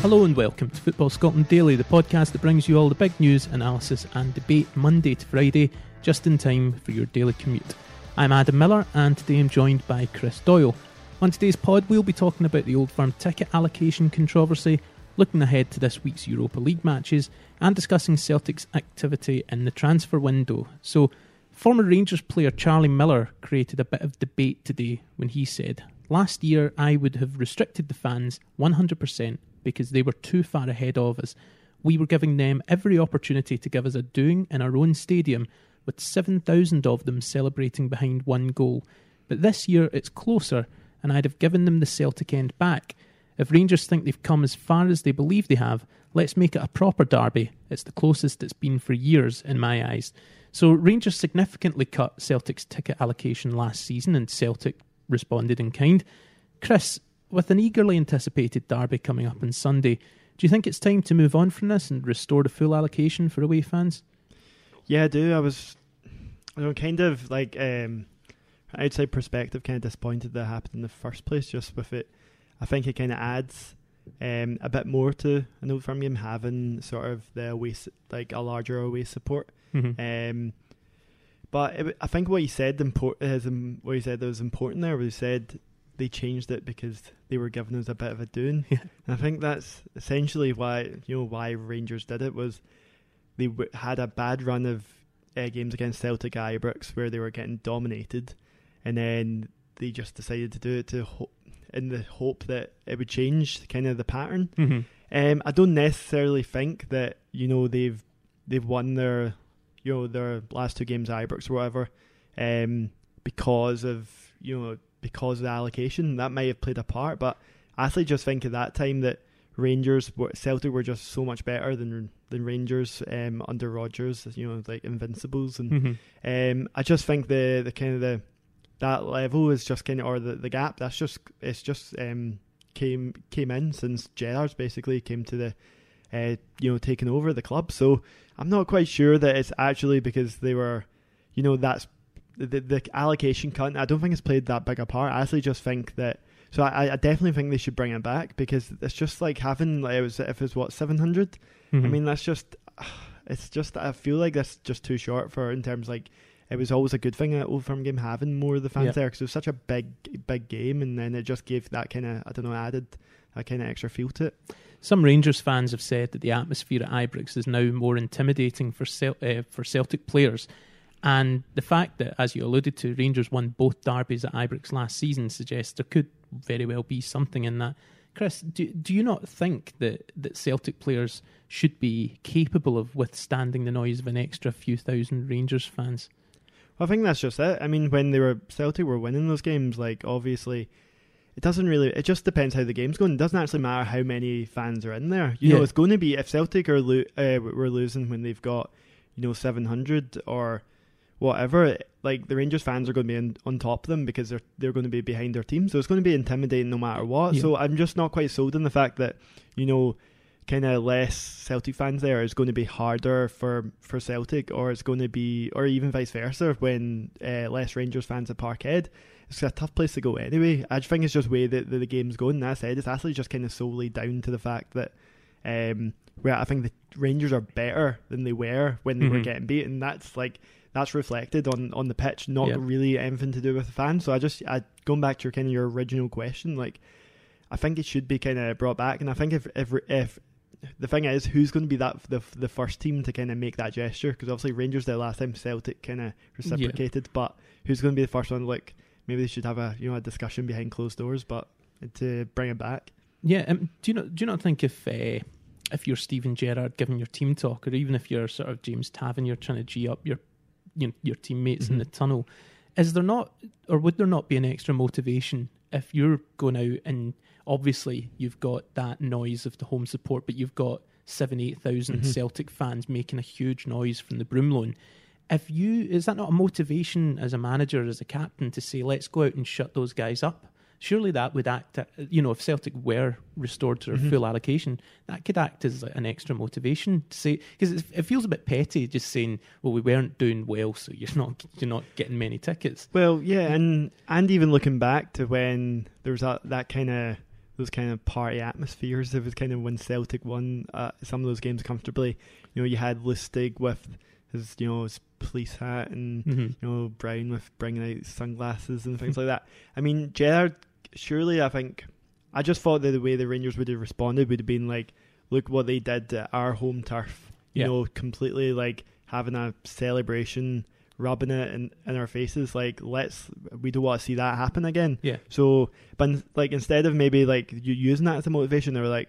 Hello and welcome to Football Scotland Daily, the podcast that brings you all the big news, analysis, and debate Monday to Friday, just in time for your daily commute. I'm Adam Miller, and today I'm joined by Chris Doyle. On today's pod, we'll be talking about the Old Firm ticket allocation controversy, looking ahead to this week's Europa League matches, and discussing Celtic's activity in the transfer window. So, former Rangers player Charlie Miller created a bit of debate today when he said, Last year, I would have restricted the fans 100% because they were too far ahead of us. We were giving them every opportunity to give us a doing in our own stadium, with 7,000 of them celebrating behind one goal. But this year it's closer, and I'd have given them the Celtic end back. If Rangers think they've come as far as they believe they have, let's make it a proper derby. It's the closest it's been for years, in my eyes. So Rangers significantly cut Celtic's ticket allocation last season, and Celtic responded in kind. Chris, with an eagerly anticipated derby coming up on Sunday, do you think it's time to move on from this and restore the full allocation for away fans? Yeah, I do. I was, I know, kind of like um, outside perspective, kind of disappointed that it happened in the first place. Just with it, I think it kind of adds um, a bit more to an old firm game having sort of the away, like a larger away support. Mm-hmm. Um, but it, I think what he said import is um, what he said that was important there. Was he said they changed it because they were giving us a bit of a doing. Yeah. I think that's essentially why you know why Rangers did it was they w- had a bad run of uh, games against Celtic Ibrox where they were getting dominated, and then they just decided to do it to ho- in the hope that it would change kind of the pattern. Mm-hmm. Um, I don't necessarily think that you know they've they've won their you know their last two games Ibrox or whatever um, because of you know because of the allocation that might have played a part. But I actually just think at that time that Rangers were Celtic were just so much better than than Rangers um, under Rodgers. You know like invincibles and Mm-hmm. um, I just think the the kind of the that level is just kind of or the, the gap that's just it's just um, came came in since Gerrard's basically came to the uh, you know taking over the club. So I'm not quite sure that it's actually because they were you know that's the the allocation cut. I don't think it's played that big a part. I actually just think that. So I, I definitely think they should bring it back because it's just like having like it was if it's what 700 Mm-hmm. I mean, that's just, it's just, I feel like that's just too short for in terms like, it was always a good thing at Old Firm game having more of the fans Yeah. there because it was such a big, big game, and then it just gave that kind of, I don't know, added that kind of extra feel to it. Some Rangers fans have said that the atmosphere at Ibrox is now more intimidating for Cel- uh, for Celtic players, and the fact that, as you alluded to, Rangers won both derbies at Ibrox last season suggests there could very well be something in that. Chris, do, do you not think that, that Celtic players should be capable of withstanding the noise of an extra few thousand Rangers fans? I think that's just it. I mean, when they were Celtic were winning those games, like obviously, it doesn't really. It just depends how the game's going. It doesn't actually matter how many fans are in there. You Yeah. know, it's going to be if Celtic are lo- uh, were losing when they've got you know seven hundred or whatever. Like the Rangers fans are going to be in, on top of them because they're they're going to be behind their team. So it's going to be intimidating no matter what. Yeah. So I'm just not quite sold on the fact that you know kind of less Celtic fans there is going to be harder for for Celtic, or it's going to be, or even vice versa when uh, less Rangers fans at Parkhead. It's a tough place to go anyway. I just think it's just way that the, the game's going. That said, it's actually just kind of solely down to the fact that um, where I think the Rangers are better than they were when they were Mhm. getting beaten. That's like that's reflected on on the pitch, not Yeah. really anything to do with the fans. So I just I going back to your kind of your original question, like I think it should be kind of brought back, and I think if if if the thing is, who's going to be that the the first team to kind of make that gesture? Because obviously Rangers did last time, Celtic kind of reciprocated, but who's going to be the first one? Like maybe they should have a you know a discussion behind closed doors, but to bring it back. Yeah, um, do you not do you not think if uh, if you're Steven Gerrard giving your team talk, or even if you're sort of James Tavernier, you're trying to g up your you know, your teammates in Mhm. the tunnel, is there not, or would there not be an extra motivation if you're going out and obviously you've got that noise of the home support, but you've got seven eight thousand Mhm. Celtic fans making a huge noise from the Broomloan. If you is that not a motivation as a manager, as a captain, to say let's go out and shut those guys up? Surely that would act, uh, you know, if Celtic were restored to their Mhm. full allocation, that could act as an extra motivation to say because it feels a bit petty just saying, "Well, we weren't doing well, so you're not you're not getting many tickets." Well, yeah, and and even looking back to when there was that that kind of those kind of party atmospheres. It was kind of when Celtic won uh, some of those games comfortably. You know, you had Lustig with his you know his police hat and hmm you know Brown with bringing out sunglasses and things like that. I mean, Gerrard. Surely, I think I just thought that the way the Rangers would have responded would have been like, look what they did to our home turf. You Yeah. know, completely like having a celebration, rubbing it in, in our faces. Like, let's we don't want to see that happen again. Yeah. So, but like instead of maybe like you using that as a motivation, they were like,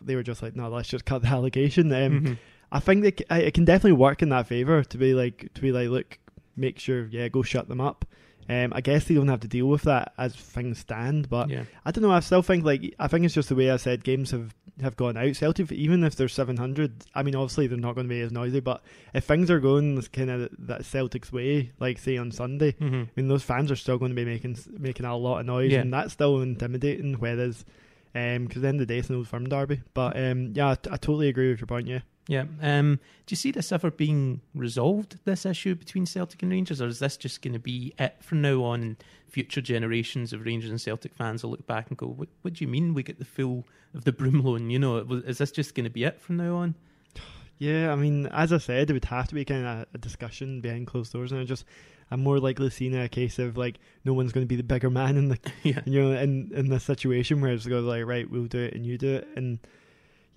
they were just like, no, let's just cut the allegation. Um, Mhm. I think I- it can definitely work in that favor to be like to be like look make sure yeah go shut them up. Um, I guess they don't have to deal with that as things stand, but yeah. I don't know. I still think like I think it's just the way I said games have have gone out. Celtic even if they're seven hundred, I mean obviously they're not going to be as noisy, but if things are going kind of that Celtic's way, like say on Sunday, hmm I mean those fans are still going to be making making a lot of noise, Yeah. and that's still intimidating. Whereas, because um, then the day it's an old firm derby, but um, yeah, I, t- I totally agree with your point. Yeah. Yeah. Um, do you see this ever being resolved, this issue between Celtic and Rangers, or is this just going to be it from now on? And future generations of Rangers and Celtic fans will look back and go, "What, what do you mean we get the full of the Broomloan? You know, is this just going to be it from now on?" Yeah, I mean, as I said, it would have to be kind of a discussion behind closed doors, and I just I'm more likely seeing a case of like no one's going to be the bigger man in the yeah. you know in in the situation where it's going to like right we'll do it and you do it and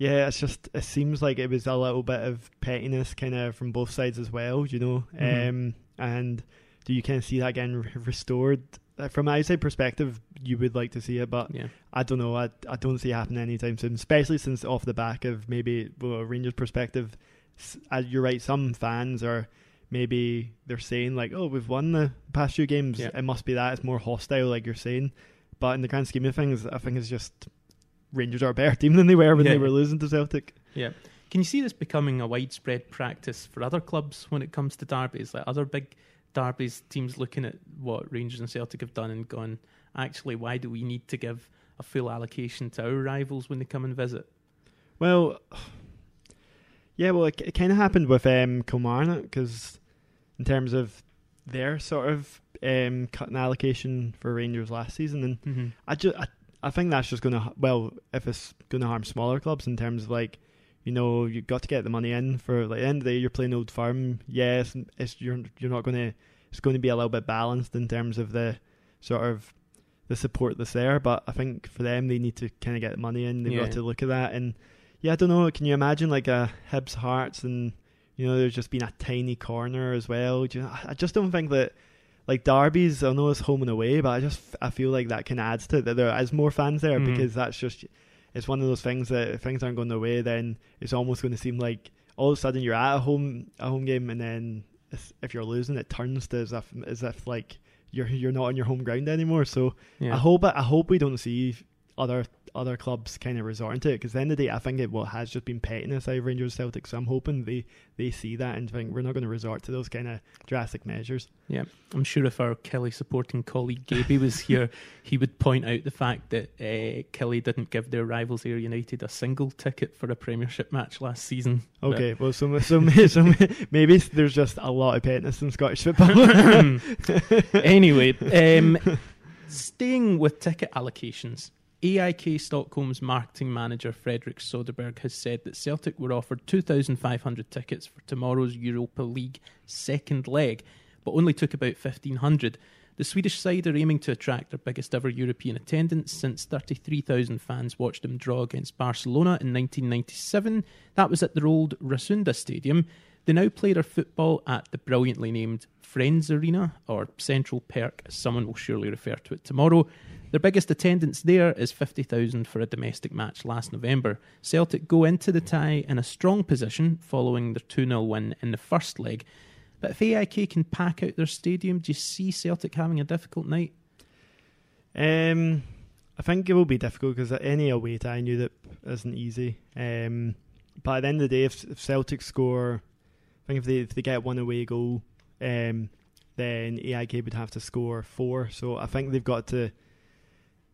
yeah it's just it seems like it was a little bit of pettiness kind of from both sides as well you know Mhm. um and do you kind of see that getting re- restored Uh, from an outside perspective you would like to see it but Yeah. I don't know. I I don't see it happening anytime soon, especially since off the back of maybe well, a Rangers perspective. s- Uh, you're right. Some fans are maybe they're saying like, "Oh, we've won the past few games. Yeah. It must be that it's more hostile, like you're saying." But in the grand scheme of things, I think it's just Rangers are a better team than they were when Yeah. they were losing to Celtic. Yeah. Can you see this becoming a widespread practice for other clubs when it comes to derbies? Like other big derbies, teams looking at what Rangers and Celtic have done and gone, actually, why do we need to give a full allocation to our rivals when they come and visit? Well, yeah, well, it, it kind of happened with um, Kilmarnock because in terms of their sort of um, cutting allocation for Rangers last season, and Mm-hmm. I just I, I think that's just going to well if it's going to harm smaller clubs in terms of like you know you've got to get the money in for like at the end of the day you're playing Old Firm. Yes it's you're you're not going to it's going to be a little bit balanced in terms of the sort of the support that's there but I think for them they need to kind of get the money in. They've Yeah. got to look at that. And yeah I don't know can you imagine like a Hibs Hearts and you know there's just been a tiny corner as well? Do you know, I I just don't think that like derbies, I know it's home and away, but I just I feel like that can add to it that there is more fans there Mhm. because that's just it's one of those things that if things aren't going their way, then it's almost going to seem like all of a sudden you're at a home a home game, and then if you're losing, it turns to as if as if like you're you're not on your home ground anymore. So Yeah. I hope I hope we don't see other other clubs kind of resorting to it because the end of the day, I think it what has just been pettiness out of Rangers Celtic. So I'm hoping they they see that and think we're not going to resort to those kind of drastic measures. Yeah, I'm sure if our Killie supporting colleague Gaby was here, he would point out the fact that uh, Killie didn't give their rivals Ayr United a single ticket for a Premiership match last season. Okay, well, so so, so maybe there's just a lot of pettiness in Scottish football. anyway, um, staying with ticket allocations, AIK Stockholm's marketing manager Frederick Soderberg has said that Celtic were offered 2,500 tickets for tomorrow's Europa League second leg, but only took about 1,500. The Swedish side are aiming to attract their biggest ever European attendance since 33,000 fans watched them draw against Barcelona in 1997. That was at their old Rasunda Stadium. They now play their football at the brilliantly named Friends Arena, or Central Perk, as someone will surely refer to it tomorrow. Their biggest attendance there is 50,000 for a domestic match last November. Celtic go into the tie in a strong position following their 2 0 win in the first leg. But if AIK can pack out their stadium, do you see Celtic having a difficult night? um, I think it will be difficult because any away tie I knew that isn't easy. Um, but at the end of the day, if, if Celtic score, I think if they if they get one away goal, um, then AIK would have to score four. So I think they've got to.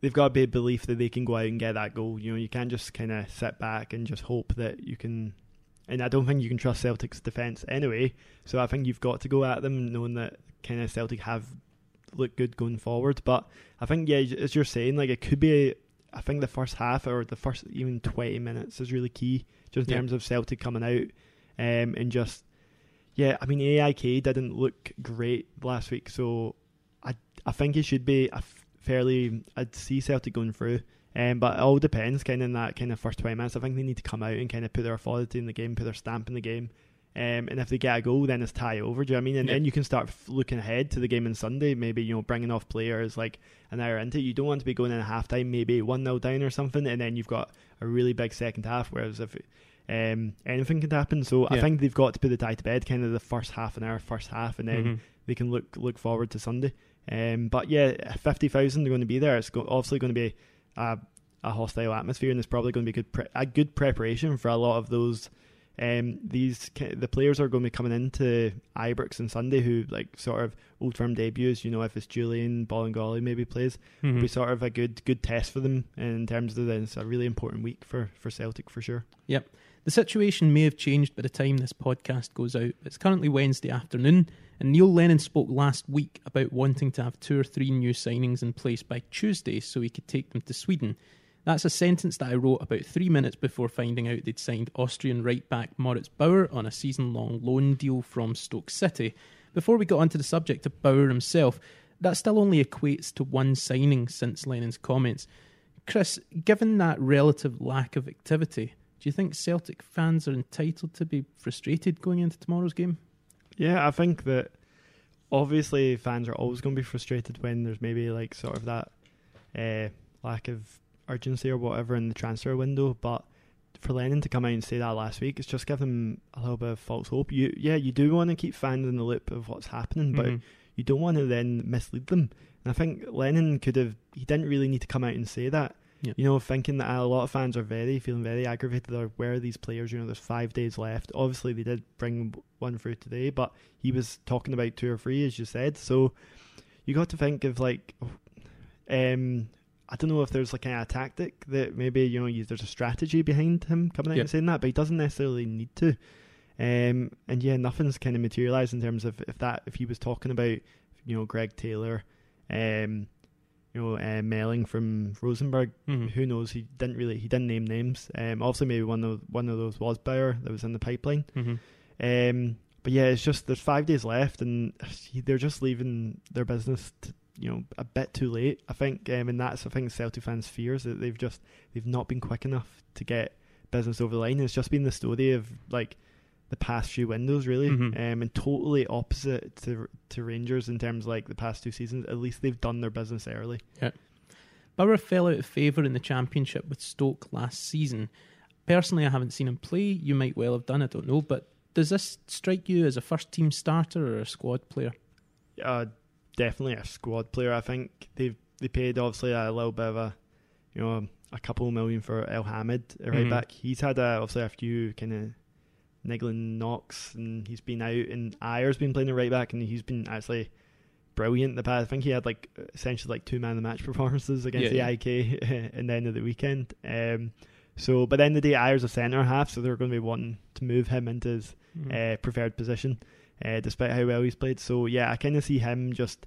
They've got a bit of belief that they can go out and get that goal. You know, you can't just kind of sit back and just hope that you can. And I don't think you can trust Celtic's defence anyway. So I think you've got to go at them knowing that kind of Celtic have looked good going forward. But I think yeah, as you're saying, like it could be I think the first half or the first even twenty minutes is really key, just in Yeah. terms of Celtic coming out, um, and just yeah. I mean, AIK didn't look great last week, so I I think it should be a f- fairly. I'd see Celtic going through. Um, but it all depends, kind of in that kind of first twenty minutes. I think they need to come out and kind of put their authority in the game, put their stamp in the game. Um, and if they get a goal, then it's tie over. Do you know what I mean? And Yeah. then you can start looking ahead to the game on Sunday. Maybe you know bringing off players like an hour into. it. You don't want to be going in at half time, maybe one 0 down or something, and then you've got a really big second half. Whereas if um, anything can happen, so I think they've got to put the tie to bed, kind of the first half an hour, first half, and then Mhm. they can look look forward to Sunday. Um, but yeah, fifty thousand are going to be there. It's go- obviously going to be a, a hostile atmosphere, and it's probably going to be good pre- a good preparation for a lot of those. Um, these the players are going to be coming into Ibrox on Sunday, who like sort of old firm debuts. You know, if it's Julian Bolingoli maybe plays, Mhm. it'll be sort of a good good test for them in terms of the, it's a really important week for for Celtic for sure. The situation may have changed by the time this podcast goes out. It's currently Wednesday afternoon, and Neil Lennon spoke last week about wanting to have two or three new signings in place by Tuesday so he could take them to Sweden. That's a sentence that I wrote about three minutes before finding out they'd signed Austrian right back Moritz Bauer on a season long loan deal from Stoke City. Before we got onto the subject of Bauer himself, that still only equates to one signing since Lennon's comments. Chris, given that relative lack of activity, do you think Celtic fans are entitled to be frustrated going into tomorrow's game? Yeah, I think that obviously fans are always going to be frustrated when there's maybe like sort of that uh, lack of urgency or whatever in the transfer window. But for Lennon to come out and say that last week, it's just give them a little bit of false hope. You, yeah, you do want to keep fans in the loop of what's happening, but Mhm. you don't want to then mislead them. And I think Lennon could have. He didn't really need to come out and say that. Yeah. You know, thinking that a lot of fans are very feeling very aggravated. Or where are these players? You know, there's five days left. Obviously, they did bring one through today, but he was talking about two or three, as you said. So you got to think of like, um, I don't know if there's like a tactic that maybe you know there's a strategy behind him coming out Yeah. and saying that, but he doesn't necessarily need to. Um, and yeah, nothing's kind of materialized in terms of if that if he was talking about you know Greg Taylor, um, you know uh, Meling from Rosenborg. Mhm. Who knows? He didn't really he didn't name names. Um, obviously maybe one of one of those was Bauer that was in the pipeline. Mhm. Um, but yeah, it's just there's five days left, and they're just leaving their business, to, you know, a bit too late. I think, um, and that's I think Celtic fans' fears that they've just they've not been quick enough to get business over the line. It's just been the story of like the past few windows, really, Mhm. um, and totally opposite to to Rangers in terms of like the past two seasons. At least they've done their business early. Yeah, Bauer fell out of favour in the championship with Stoke last season. Personally, I haven't seen him play. You might well have done, I don't know. But does this strike you as a first team starter or a squad player? uh, definitely a squad player. I think they've they paid obviously a little bit of a you know a couple million for Elhamed right Mhm. back. He's had a, obviously a few kind of niggling knocks, and he's been out and Ajer's been playing the right back and he's been actually brilliant the past. I think he had like essentially like two man of the match performances against Yeah, the IK in the end of the weekend. Um, so, but then the day Ajer's a centre half, so they're going to be wanting to move him into his Mhm. uh, preferred position, uh, despite how well he's played. So yeah, I kind of see him just.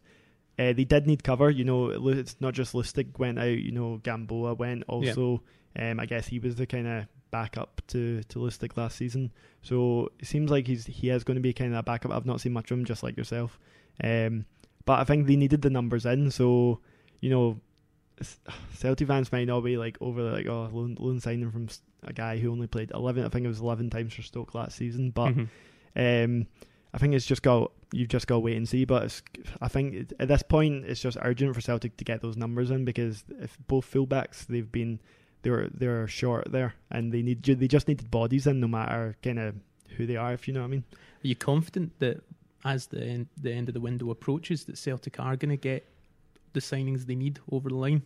Uh, they did need cover, you know. It's not just Lustig went out, you know. Gamboa went also. Um, I guess he was the kind of backup to to Lustig last season. So it seems like he's he is going to be kind of a backup. I've not seen much of him, just like yourself. Um, but I think they needed the numbers in, so you know, Celtic fans might not be like over like oh loan, loan signing from a guy who only played eleven. I think it was eleven times for Stoke last season, but. Mhm. Um, I think it's just got you've just got to wait and see. But it's, I think at this point it's just urgent for Celtic to get those numbers in because if both fullbacks they've been they're they're short there and they need they just needed bodies in no matter kind of who they are if you know what I mean. Are you confident that as the end, the end of the window approaches, that Celtic are going to get the signings they need over the line?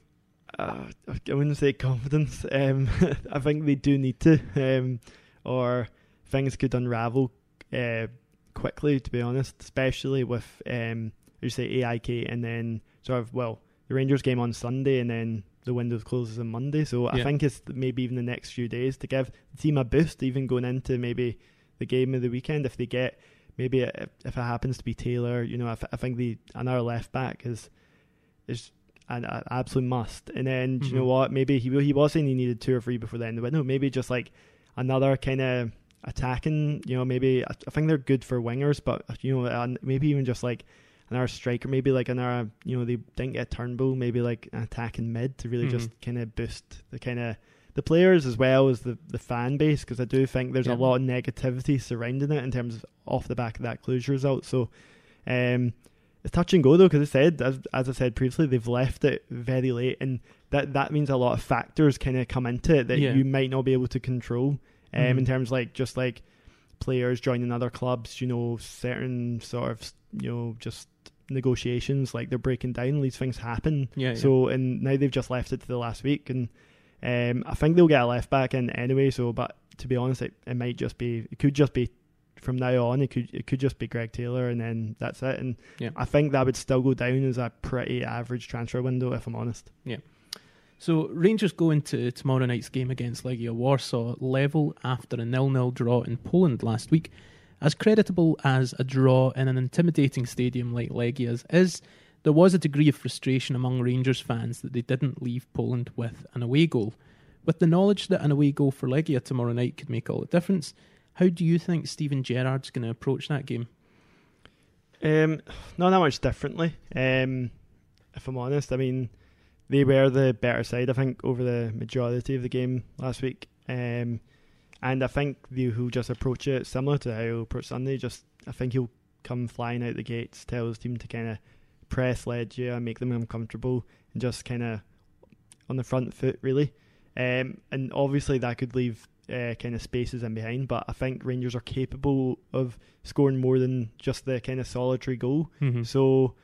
Uh, I wouldn't say confidence. Um, I think they do need to, um, or things could unravel uh, quickly. To be honest, especially with um, you say AIK, and then sort of well, the Rangers game on Sunday, and then the window closes on Monday. So I think it's maybe even the next few days to give the team a boost, even going into maybe the game of the weekend if they get. Maybe if if it happens to be Taylor, you know, I, I think the another left back is is an, an absolute must. And then do you know Mhm. what? Maybe he he was saying he needed two or three before the end of the window. Maybe just like another kind of attacking. You know, maybe I, I think they're good for wingers, but you know, maybe even just like another striker. Maybe like another. You know, they didn't get Turnbull. Maybe like an attacking mid to really Mhm. just kind of boost the kind of the players as well as the the fan base because I do think there's Yeah. a lot of negativity surrounding it in terms of off the back of that Cluj result. So. Um, it's touch and go though, because I said, as, as I said previously, they've left it very late, and that that means a lot of factors kind of come into it that Yeah. you might not be able to control. Um, Mhm. in terms like just like players joining other clubs, you know, certain sort of you know just negotiations like they're breaking down. These things happen. Yeah. yeah. So and now they've just left it to the last week, and um, I think they'll get a left back in anyway. So, but to be honest, it, it might just be it could just be from now on. It could it could just be Greg Taylor, and then that's it. And Yeah. I think that would still go down as a pretty average transfer window, if I'm honest. Yeah. So Rangers go into tomorrow night's game against Legia Warsaw level after a nil-nil draw in Poland last week. As creditable as a draw in an intimidating stadium like Legia's is, there was a degree of frustration among Rangers fans that they didn't leave Poland with an away goal. With the knowledge that an away goal for Legia tomorrow night could make all the difference, how do you think Steven Gerrard's going to approach that game? Um, not that much differently. Um, if I'm honest, I mean, they were the better side, I think, over the majority of the game last week. Um, and I think he'll just approach it similar to how he'll approach Sunday. Just I think he'll come flying out the gates, tell his team to kind of press Legia, make them uncomfortable, and just kind of on the front foot, really. Um, and obviously that could leave uh, kind of spaces in behind, but I think Rangers are capable of scoring more than just the kind of solitary goal. Mm-hmm. So,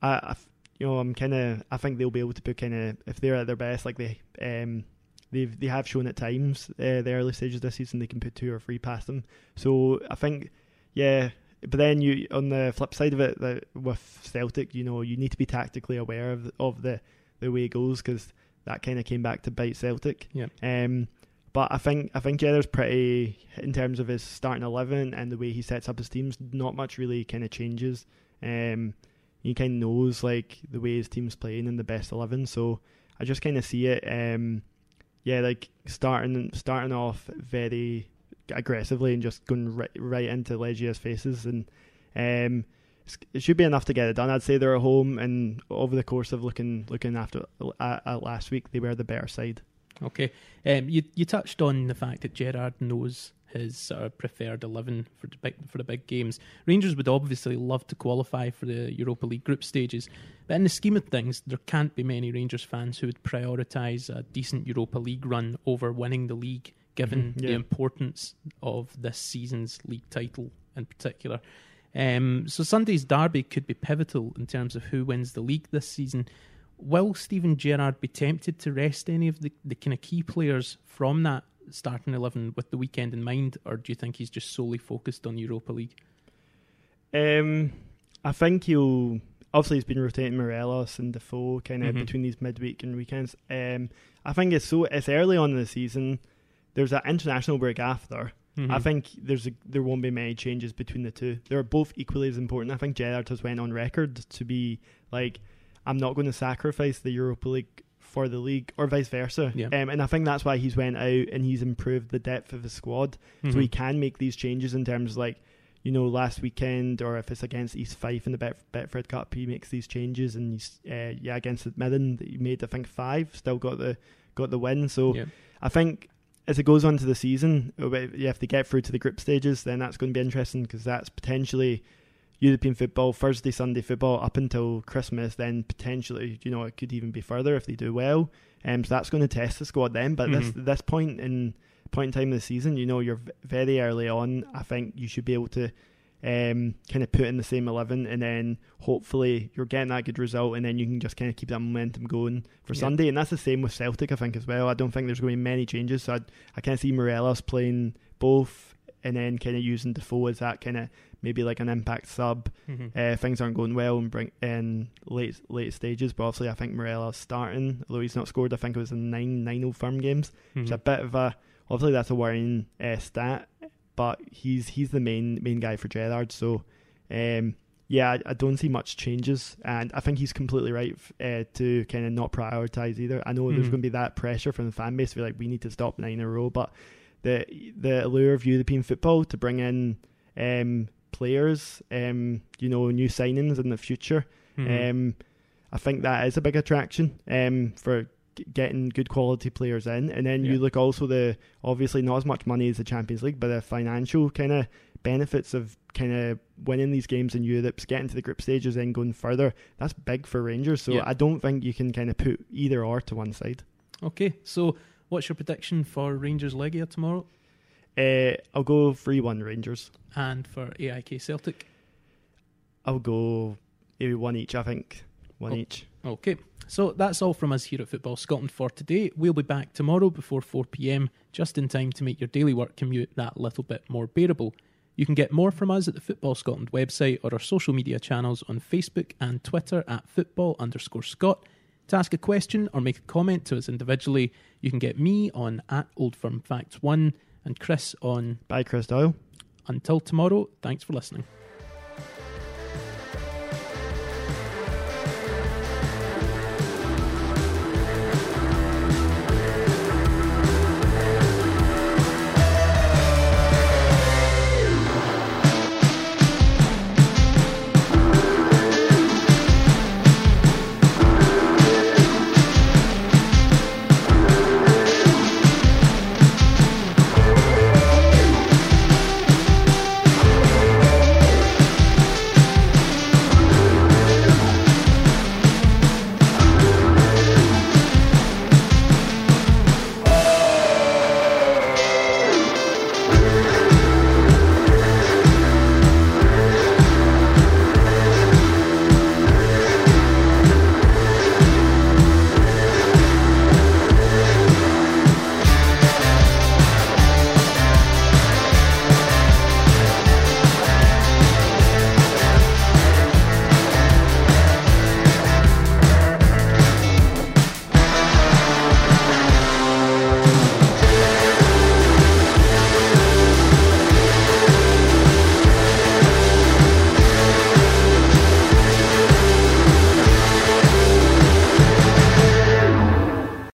I, you know, I'm kind of, I think they'll be able to put kind of, if they're at their best, like they, um, they've they have shown at times, uh, the early stages this season, they can put two or three past them. So I think, yeah. But then you, on the flip side of it, that with Celtic, you know, you need to be tactically aware of the, of the the way it goes because that kind of came back to bite Celtic. Yeah. Um, but I think I think Gerrard's pretty in terms of his starting eleven and the way he sets up his teams. Not much really kind of changes. Um, he kind of knows like the way his team's playing and the best eleven. So I just kind of see it. Um, yeah, like starting starting off very aggressively and just going right, right into Legia's faces and um. It should be enough to get it done. I'd say they're at home, and over the course of looking looking after last week, they were the better side. Okay. Um, you you touched on the fact that Gerrard knows his sort of preferred eleven for the big for the big games. Rangers would obviously love to qualify for the Europa League group stages, but in the scheme of things, there can't be many Rangers fans who would prioritise a decent Europa League run over winning the league, given Mhm, the importance of this season's league title in particular. Um, so Sunday's derby could be pivotal in terms of who wins the league this season. Will Steven Gerrard be tempted to rest any of the, the kind of key players from that starting 11 with the weekend in mind, or do you think he's just solely focused on Europa League? Um, I think he'll obviously he's been rotating Morelos and Defoe kind of Mhm. between these midweek and weekends. Um, I think it's so it's early on in the season. There's an international break after. Mm-hmm. I think there's a, there won't be many changes between the two. They're both equally as important. I think Gerrard has went on record to be like, I'm not going to sacrifice the Europa League for the league, or vice versa. Yeah. Um, and I think that's why he's went out and he's improved the depth of his squad so he can make these changes in terms of like you know last weekend or if it's against East Fife in the Bet- Betfred Cup he makes these changes and he's uh, yeah against the Midden he made I think five still got the got the win so yeah. I think as it goes on to the season yeah, if they get through to the group stages then that's going to be interesting because that's potentially European football Thursday Sunday football up until Christmas then potentially you know it could even be further if they do well um, so that's going to test the squad then but this Mhm. this point in point in time of the season, you know, you're v- very early on. I think you should be able to um, kind of put in the same 11 and then hopefully you're getting that good result and then you can just kind of keep that momentum going for Yeah. Sunday. And that's the same with Celtic, I think, as well. I don't think there's going to be many changes. So I, I can see Morelos playing both and then kind of using Defoe as that kind of maybe like an impact sub. Mhm. Uh, things aren't going well in, bring, in late late stages, but obviously I think Morelos starting, although he's not scored, I think it was in nine 9 firm games. It's a bit of a obviously that's a worrying uh, stat, but he's he's the main main guy for Gerrard. So, um, yeah, I, I don't see much changes, and I think he's completely right uh, to kind of not prioritize either. I know there's Mhm. going to be that pressure from the fan base, to be like we need to stop nine in a row, but the the allure of European football to bring in um, players, um, you know, new signings in the future. Mhm. Um, I think that is a big attraction um, for g- getting good quality players in. And then Yeah. you look also the obviously not as much money as the Champions League, but the financial kind of benefits of kind of winning these games in Europe, getting to the group stages, and going further. That's big for Rangers. So Yeah. I don't think you can kind of put either or to one side. okay, so what's your prediction for Rangers Legia tomorrow Uh, I'll go three one Rangers. and for AIK Celtic? I'll go maybe one each. I think one Oh. each. Okay, so that's all from us here at Football Scotland for today. We'll be back tomorrow before 4 pm, just in time to make your daily work commute that little bit more bearable. You can get more from us at the Football Scotland website or our social media channels on Facebook and Twitter at football underscore Scott. To ask a question or make a comment to us individually, you can get me on at Old Firm Facts 1 and Chris on Bye, Chris Doyle. Until Tomorrow. Thanks for listening.